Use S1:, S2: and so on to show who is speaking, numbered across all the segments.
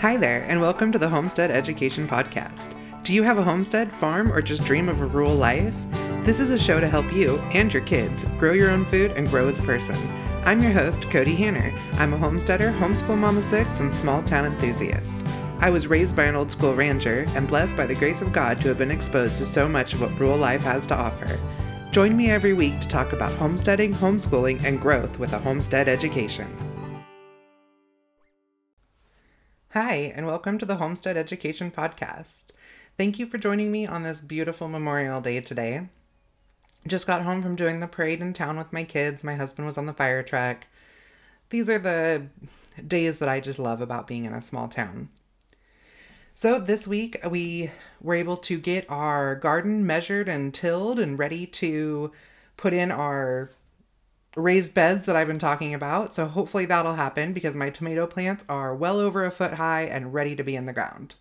S1: Hi there, and welcome to the Homestead Education Podcast. Do you have a homestead, farm, or just dream of a rural life? This is a show to help you and your kids grow your own food and grow as a person. I'm your host, Cody Hanner. I'm a homesteader, homeschool mama six, and small town enthusiast. I was raised by an old school rancher and blessed by the grace of God to have been exposed to so much of what rural life has to offer. Join me every week to talk about homesteading, homeschooling, and growth with a homestead education. Hi, and welcome to the Homestead Education Podcast. Thank you for joining me on this beautiful Memorial Day today. Just got home from doing the parade in town with my kids. My husband was on the fire truck. These are the days that I just love about being in a small town. So, this week we were able to get our garden measured and tilled and ready to put in our raised beds that I've been talking about. So, hopefully, that'll happen because my tomato plants are well over a foot high and ready to be in the ground.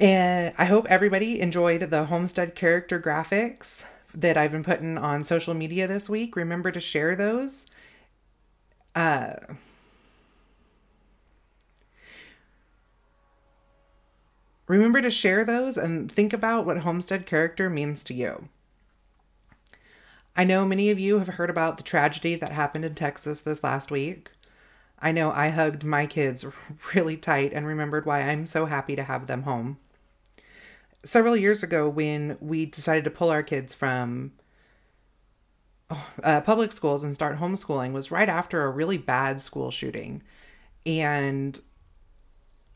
S1: And I hope everybody enjoyed the homestead character graphics that I've been putting on social media this week. Remember to share those. Uh, remember to share those and think about what homestead character means to you. I know many of you have heard about the tragedy that happened in Texas this last week. I know I hugged my kids really tight and remembered why I'm so happy to have them home. Several years ago, when we decided to pull our kids from uh, public schools and start homeschooling, was right after a really bad school shooting. And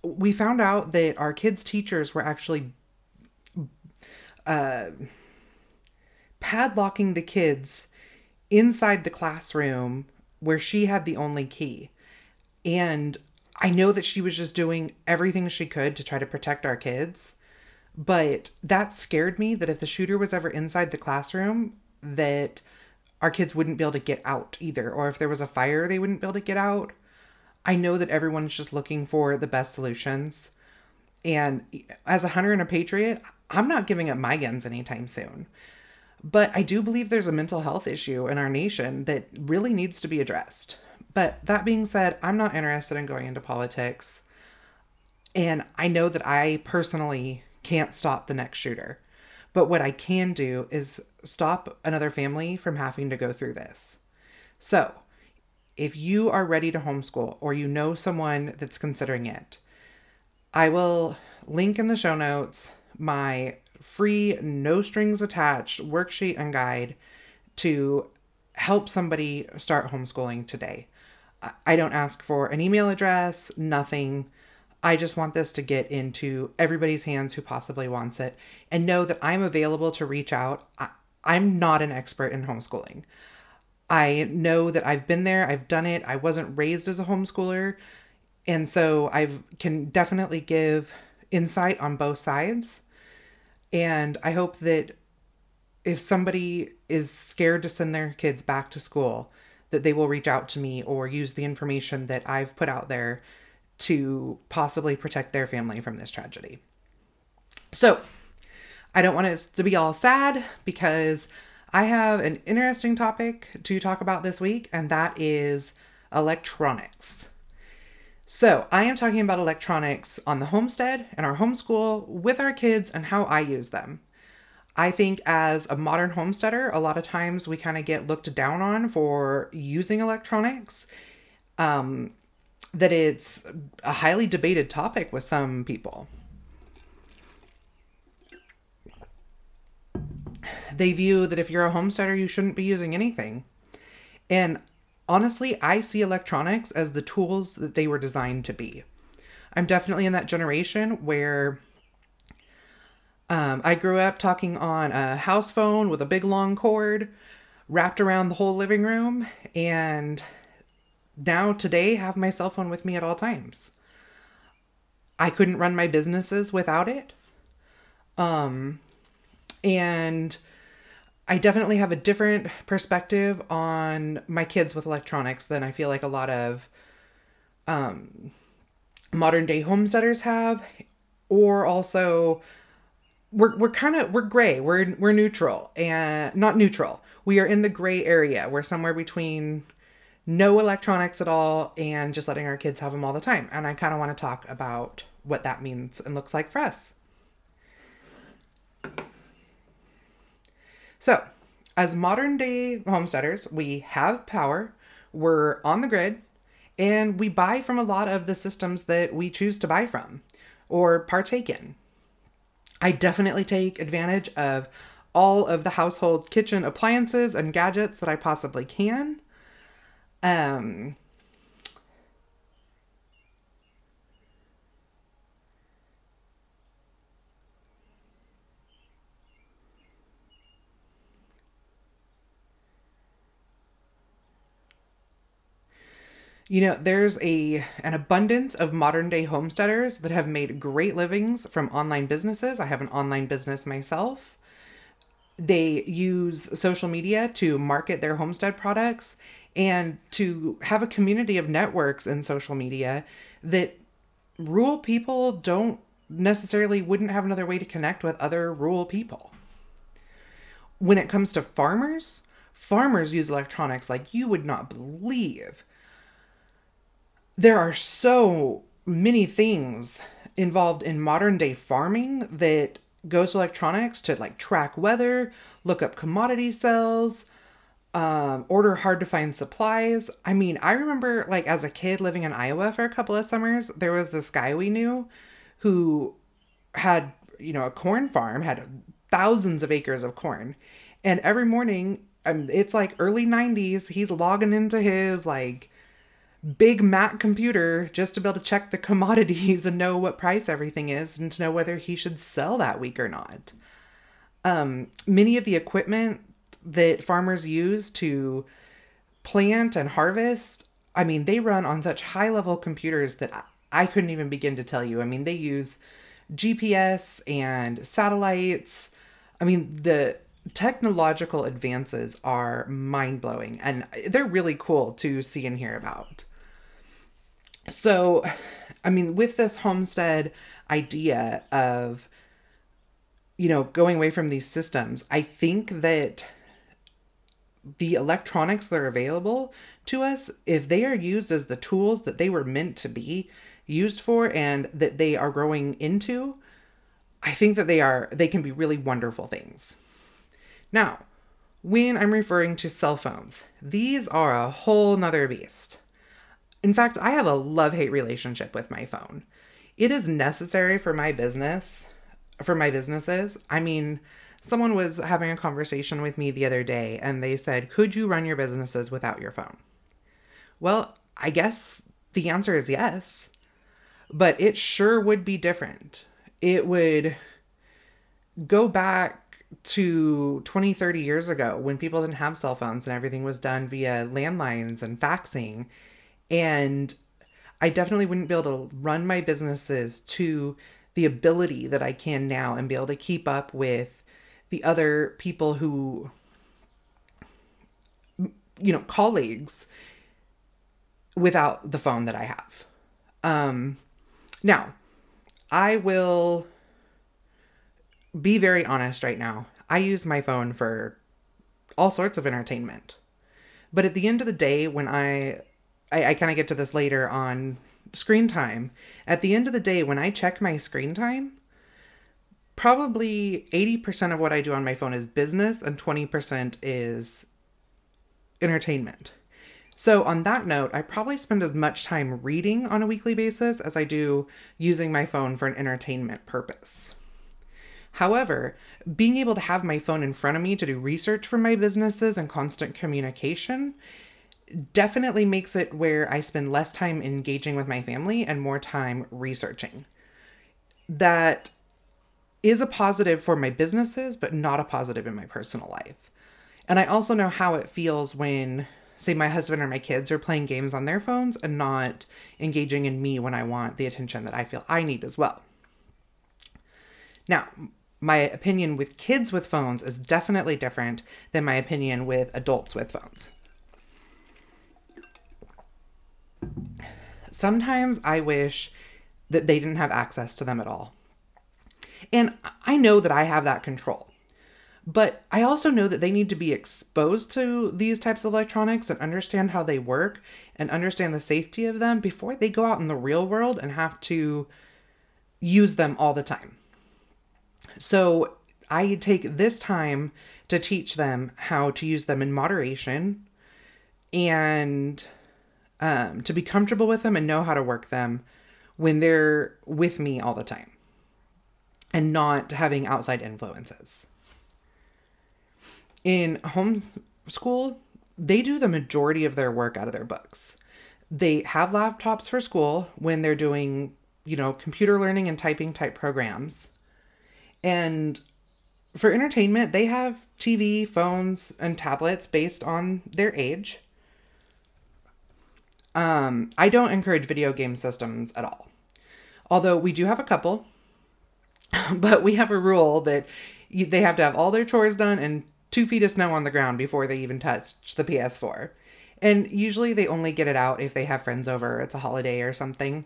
S1: we found out that our kids' teachers were actually uh, padlocking the kids inside the classroom where she had the only key. And I know that she was just doing everything she could to try to protect our kids. But that scared me that if the shooter was ever inside the classroom, that our kids wouldn't be able to get out either. Or if there was a fire, they wouldn't be able to get out. I know that everyone's just looking for the best solutions. And as a hunter and a patriot, I'm not giving up my guns anytime soon. But I do believe there's a mental health issue in our nation that really needs to be addressed. But that being said, I'm not interested in going into politics. And I know that I personally can't stop the next shooter. But what I can do is stop another family from having to go through this. So, if you are ready to homeschool or you know someone that's considering it, I will link in the show notes my free, no strings attached worksheet and guide to help somebody start homeschooling today. I don't ask for an email address, nothing. I just want this to get into everybody's hands who possibly wants it and know that I'm available to reach out. I, am not an expert in homeschooling. I know that I've been there, I've done it. I wasn't raised as a homeschooler. And so I can definitely give insight on both sides. And I hope that if somebody is scared to send their kids back to school, that they will reach out to me or use the information that I've put out there to possibly protect their family from this tragedy. So, I don't want it to be all sad because I have an interesting topic to talk about this week, and that is electronics. So, I am talking about electronics on the homestead and our homeschool with our kids and how I use them. I think as a modern homesteader, a lot of times we kind of get looked down on for using electronics. Um, that it's a highly debated topic with some people. They view that if you're a homesteader, you shouldn't be using anything. And honestly, I see electronics as the tools that they were designed to be. I'm definitely in that generation where um, I grew up talking on a house phone with a big long cord wrapped around the whole living room, and now today have my cell phone with me at all times. I couldn't run my businesses without it. Um, and I definitely have a different perspective on my kids with electronics than I feel like a lot of um, modern day homesteaders have, or also we're we're kind of we're gray. We're we're neutral and not neutral. We are in the gray area. We're somewhere between no electronics at all and just letting our kids have them all the time. And I kind of want to talk about what that means and looks like for us. So, as modern day homesteaders, we have power, we're on the grid, and we buy from a lot of the systems that we choose to buy from or partake in. I definitely take advantage of all of the household kitchen appliances and gadgets that I possibly can. Um, You know, there's a an abundance of modern day homesteaders that have made great livings from online businesses. I have an online business myself. They use social media to market their homestead products and to have a community of networks in social media that rural people don't necessarily wouldn't have another way to connect with other rural people. When it comes to farmers, farmers use electronics like you would not believe there are so many things involved in modern day farming that goes to electronics to like track weather, look up commodity sales, um, order hard to find supplies. I mean, I remember like as a kid living in Iowa for a couple of summers, there was this guy we knew who had, you know, a corn farm, had thousands of acres of corn. And every morning, um, it's like early 90s, he's logging into his like big Mac computer just to be able to check the commodities and know what price everything is and to know whether he should sell that week or not. Um, many of the equipment that farmers use to plant and harvest, I mean, they run on such high level computers that I couldn't even begin to tell you. I mean, they use GPS and satellites. I mean, the technological advances are mind blowing and they're really cool to see and hear about. So, I mean, with this homestead idea of, you know, going away from these systems, I think that the electronics that are available to us, if they are used as the tools that they were meant to be used for and that they are growing into, I think that they are, they can be really wonderful things. Now, when I'm referring to cell phones, these are a whole nother beast. In fact, I have a love hate relationship with my phone. It is necessary for my business, for my businesses. I mean, someone was having a conversation with me the other day and they said, Could you run your businesses without your phone? Well, I guess the answer is yes, but it sure would be different. It would go back to 20, 30 years ago when people didn't have cell phones and everything was done via landlines and faxing and I definitely wouldn't be able to run my businesses to the ability that I can now and be able to keep up with the other people who, you know, colleagues without the phone that I have. Um, now, I will be very honest right now. I use my phone for all sorts of entertainment. But at the end of the day, when I I, I kind of get to this later on screen time. At the end of the day, when I check my screen time, probably 80% of what I do on my phone is business and 20% is entertainment. So, on that note, I probably spend as much time reading on a weekly basis as I do using my phone for an entertainment purpose. However, being able to have my phone in front of me to do research for my businesses and constant communication definitely makes it where I spend less time engaging with my family and more time researching. That is a positive for my businesses, but not a positive in my personal life. And I also know how it feels when, say, my husband or my kids are playing games on their phones and not engaging in me when I want the attention that I feel I need as well. Now, my opinion with kids with phones is definitely different than my opinion with adults with phones. Sometimes I wish that they didn't have access to them at all. And I know that I have that control. But I also know that they need to be exposed to these types of electronics and understand how they work and understand the safety of them before they go out in the real world and have to use them all the time. So I take this time to teach them how to use them in moderation and um, to be comfortable with them and know how to work them when they're with me all the time and not having outside influences. In homeschool, they do the majority of their work out of their books. They have laptops for school when they're doing, you know, computer learning and typing type programs. And for entertainment, they have TV, phones, and tablets based on their age. Um, I don't encourage video game systems at all. Although we do have a couple, but we have a rule that they have to have all their chores done and two feet of snow on the ground before they even touch the PS4. And usually they only get it out if they have friends over, it's a holiday or something.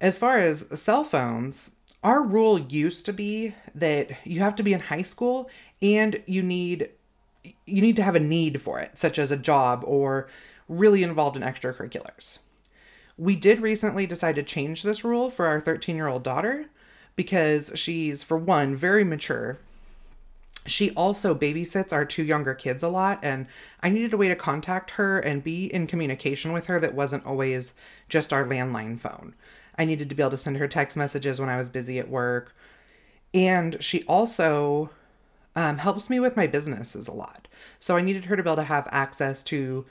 S1: As far as cell phones, our rule used to be that you have to be in high school and you need you need to have a need for it, such as a job or really involved in extracurriculars. We did recently decide to change this rule for our 13 year old daughter because she's, for one, very mature. She also babysits our two younger kids a lot, and I needed a way to contact her and be in communication with her that wasn't always just our landline phone. I needed to be able to send her text messages when I was busy at work. And she also um, helps me with my businesses a lot. So I needed her to be able to have access to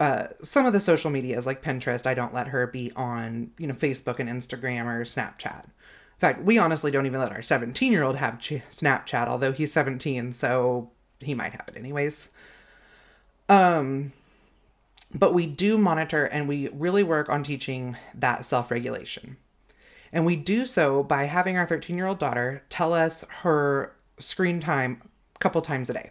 S1: uh, some of the social medias like Pinterest, I don't let her be on, you know, Facebook and Instagram or Snapchat. In fact, we honestly don't even let our 17 year old have Ch- Snapchat, although he's 17, so he might have it anyways. Um, but we do monitor and we really work on teaching that self regulation. And we do so by having our 13 year old daughter tell us her screen time a couple times a day.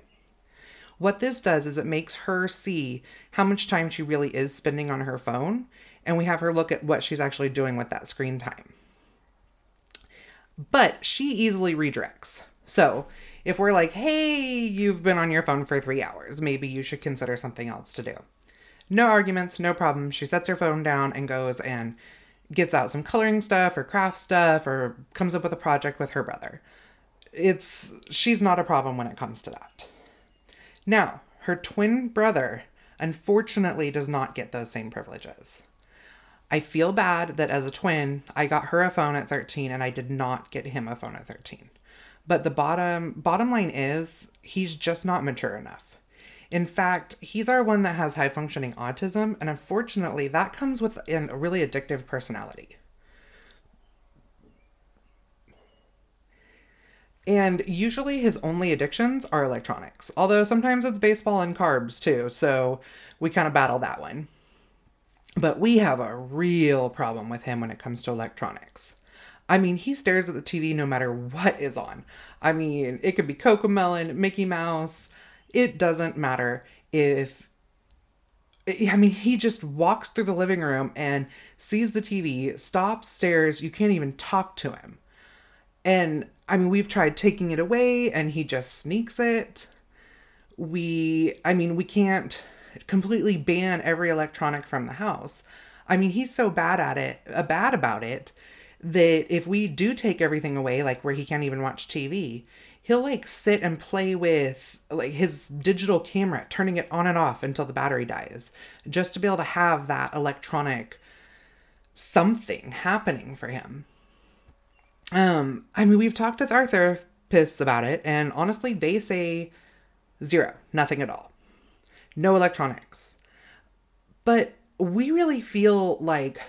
S1: What this does is it makes her see how much time she really is spending on her phone, and we have her look at what she's actually doing with that screen time. But she easily redirects. So, if we're like, hey, you've been on your phone for three hours, maybe you should consider something else to do. No arguments, no problem. She sets her phone down and goes and gets out some coloring stuff or craft stuff or comes up with a project with her brother. It's she's not a problem when it comes to that. Now, her twin brother unfortunately does not get those same privileges. I feel bad that as a twin, I got her a phone at 13 and I did not get him a phone at 13. But the bottom bottom line is he's just not mature enough. In fact, he's our one that has high functioning autism and unfortunately that comes with a really addictive personality. And usually his only addictions are electronics, although sometimes it's baseball and carbs too, so we kind of battle that one. But we have a real problem with him when it comes to electronics. I mean, he stares at the TV no matter what is on. I mean, it could be CoComelon, Mickey Mouse, it doesn't matter if. I mean, he just walks through the living room and sees the TV, stops, stares, you can't even talk to him. And I mean, we've tried taking it away and he just sneaks it. We, I mean, we can't completely ban every electronic from the house. I mean, he's so bad at it, uh, bad about it, that if we do take everything away, like where he can't even watch TV, he'll like sit and play with like his digital camera, turning it on and off until the battery dies, just to be able to have that electronic something happening for him. Um, I mean, we've talked with our therapists about it, and honestly, they say zero, nothing at all, no electronics. But we really feel like,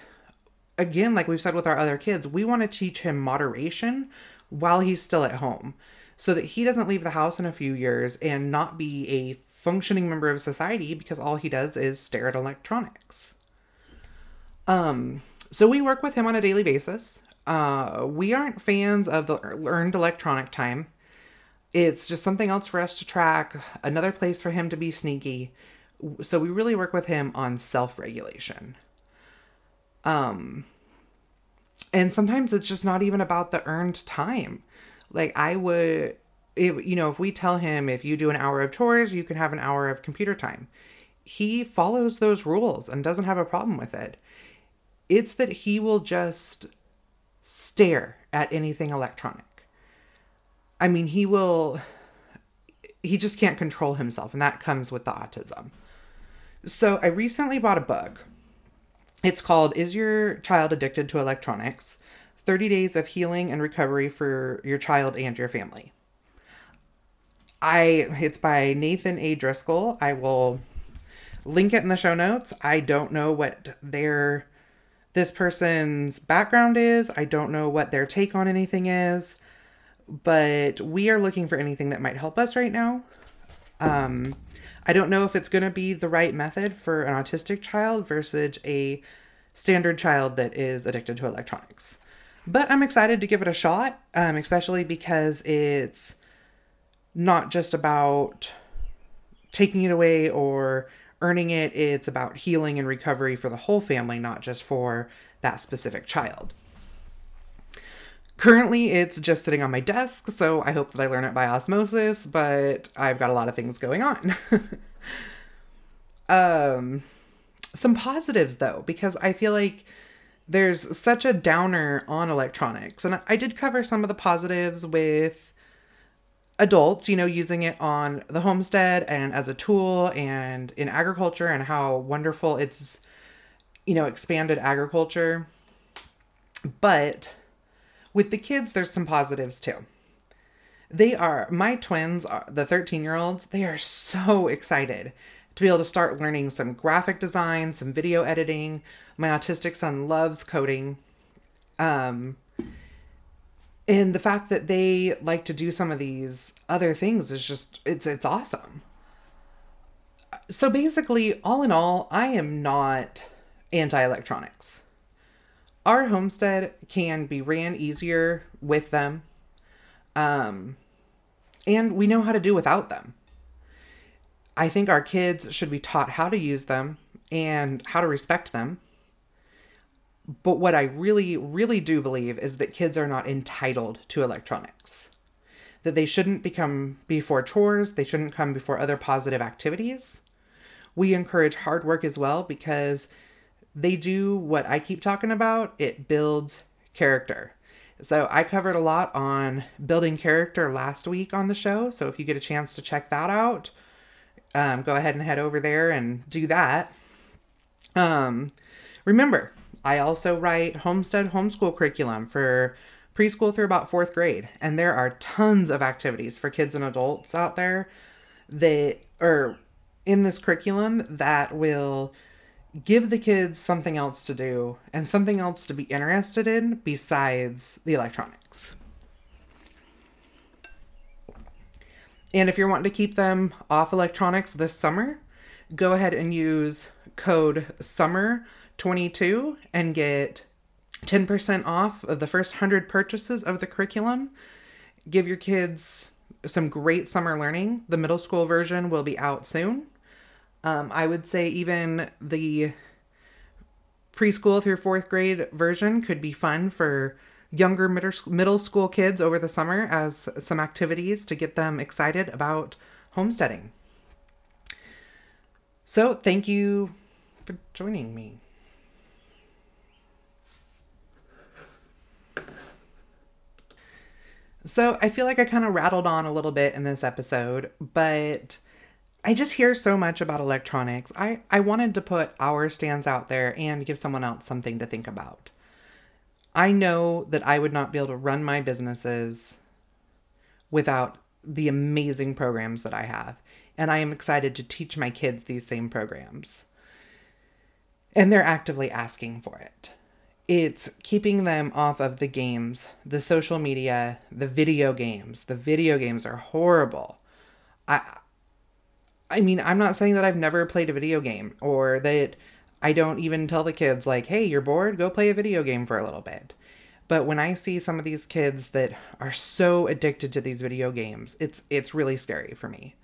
S1: again, like we've said with our other kids, we want to teach him moderation while he's still at home so that he doesn't leave the house in a few years and not be a functioning member of society because all he does is stare at electronics. Um, so we work with him on a daily basis. Uh, we aren't fans of the earned electronic time. It's just something else for us to track, another place for him to be sneaky. So we really work with him on self regulation. Um, and sometimes it's just not even about the earned time. Like, I would, if, you know, if we tell him if you do an hour of chores, you can have an hour of computer time. He follows those rules and doesn't have a problem with it. It's that he will just stare at anything electronic. I mean, he will he just can't control himself and that comes with the autism. So, I recently bought a book. It's called Is Your Child Addicted to Electronics? 30 Days of Healing and Recovery for Your Child and Your Family. I it's by Nathan A. Driscoll. I will link it in the show notes. I don't know what their this person's background is. I don't know what their take on anything is, but we are looking for anything that might help us right now. Um, I don't know if it's going to be the right method for an autistic child versus a standard child that is addicted to electronics. But I'm excited to give it a shot, um, especially because it's not just about taking it away or earning it, it's about healing and recovery for the whole family, not just for that specific child. Currently, it's just sitting on my desk, so I hope that I learn it by osmosis, but I've got a lot of things going on. um, some positives, though, because I feel like there's such a downer on electronics. And I did cover some of the positives with adults, you know, using it on the homestead and as a tool and in agriculture and how wonderful it's, you know, expanded agriculture. But with the kids, there's some positives too. They are, my twins, are, the 13 year olds, they are so excited to be able to start learning some graphic design, some video editing. My autistic son loves coding. Um, and the fact that they like to do some of these other things is just it's it's awesome. So basically all in all i am not anti-electronics. Our homestead can be ran easier with them um and we know how to do without them. I think our kids should be taught how to use them and how to respect them but what I really, really do believe is that kids are not entitled to electronics. That they shouldn't become before chores, they shouldn't come before other positive activities. We encourage hard work as well because they do what I keep talking about it builds character. So I covered a lot on building character last week on the show. So if you get a chance to check that out, um, go ahead and head over there and do that. Um, remember, I also write homestead homeschool curriculum for preschool through about fourth grade. And there are tons of activities for kids and adults out there that are in this curriculum that will give the kids something else to do and something else to be interested in besides the electronics. And if you're wanting to keep them off electronics this summer, go ahead and use code SUMMER 22 and get 10% off of the first 100 purchases of the curriculum. Give your kids some great summer learning. The middle school version will be out soon. Um, I would say even the preschool through fourth grade version could be fun for younger middle school kids over the summer as some activities to get them excited about homesteading. So, thank you for joining me. So I feel like I kind of rattled on a little bit in this episode, but I just hear so much about electronics. I, I wanted to put our stands out there and give someone else something to think about. I know that I would not be able to run my businesses without the amazing programs that I have. And I am excited to teach my kids these same programs. And they're actively asking for it it's keeping them off of the games, the social media, the video games. The video games are horrible. I I mean, I'm not saying that I've never played a video game or that I don't even tell the kids like, "Hey, you're bored, go play a video game for a little bit." But when I see some of these kids that are so addicted to these video games, it's it's really scary for me.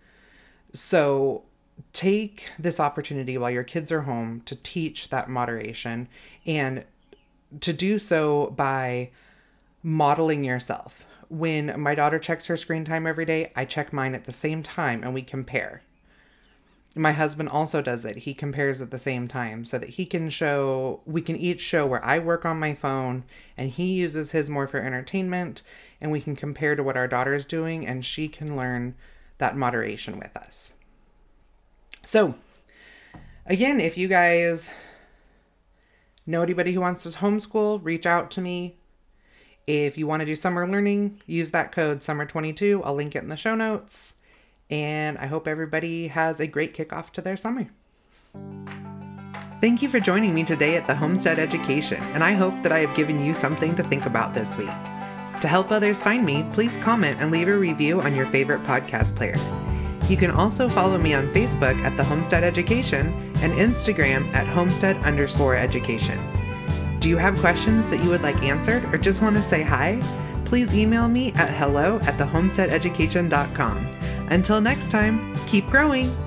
S1: So, take this opportunity while your kids are home to teach that moderation and to do so by modeling yourself. when my daughter checks her screen time every day, I check mine at the same time and we compare. My husband also does it. He compares at the same time so that he can show, we can each show where I work on my phone and he uses his more for entertainment and we can compare to what our daughter is doing and she can learn that moderation with us. So, again, if you guys know anybody who wants to homeschool, reach out to me. If you want to do summer learning, use that code SUMMER22. I'll link it in the show notes. And I hope everybody has a great kickoff to their summer. Thank you for joining me today at the Homestead Education, and I hope that I have given you something to think about this week. To help others find me, please comment and leave a review on your favorite podcast player. You can also follow me on Facebook at the Homestead Education and Instagram at homestead underscore education. Do you have questions that you would like answered or just want to say hi? Please email me at hello at thehomesteadeducation.com. Until next time, keep growing!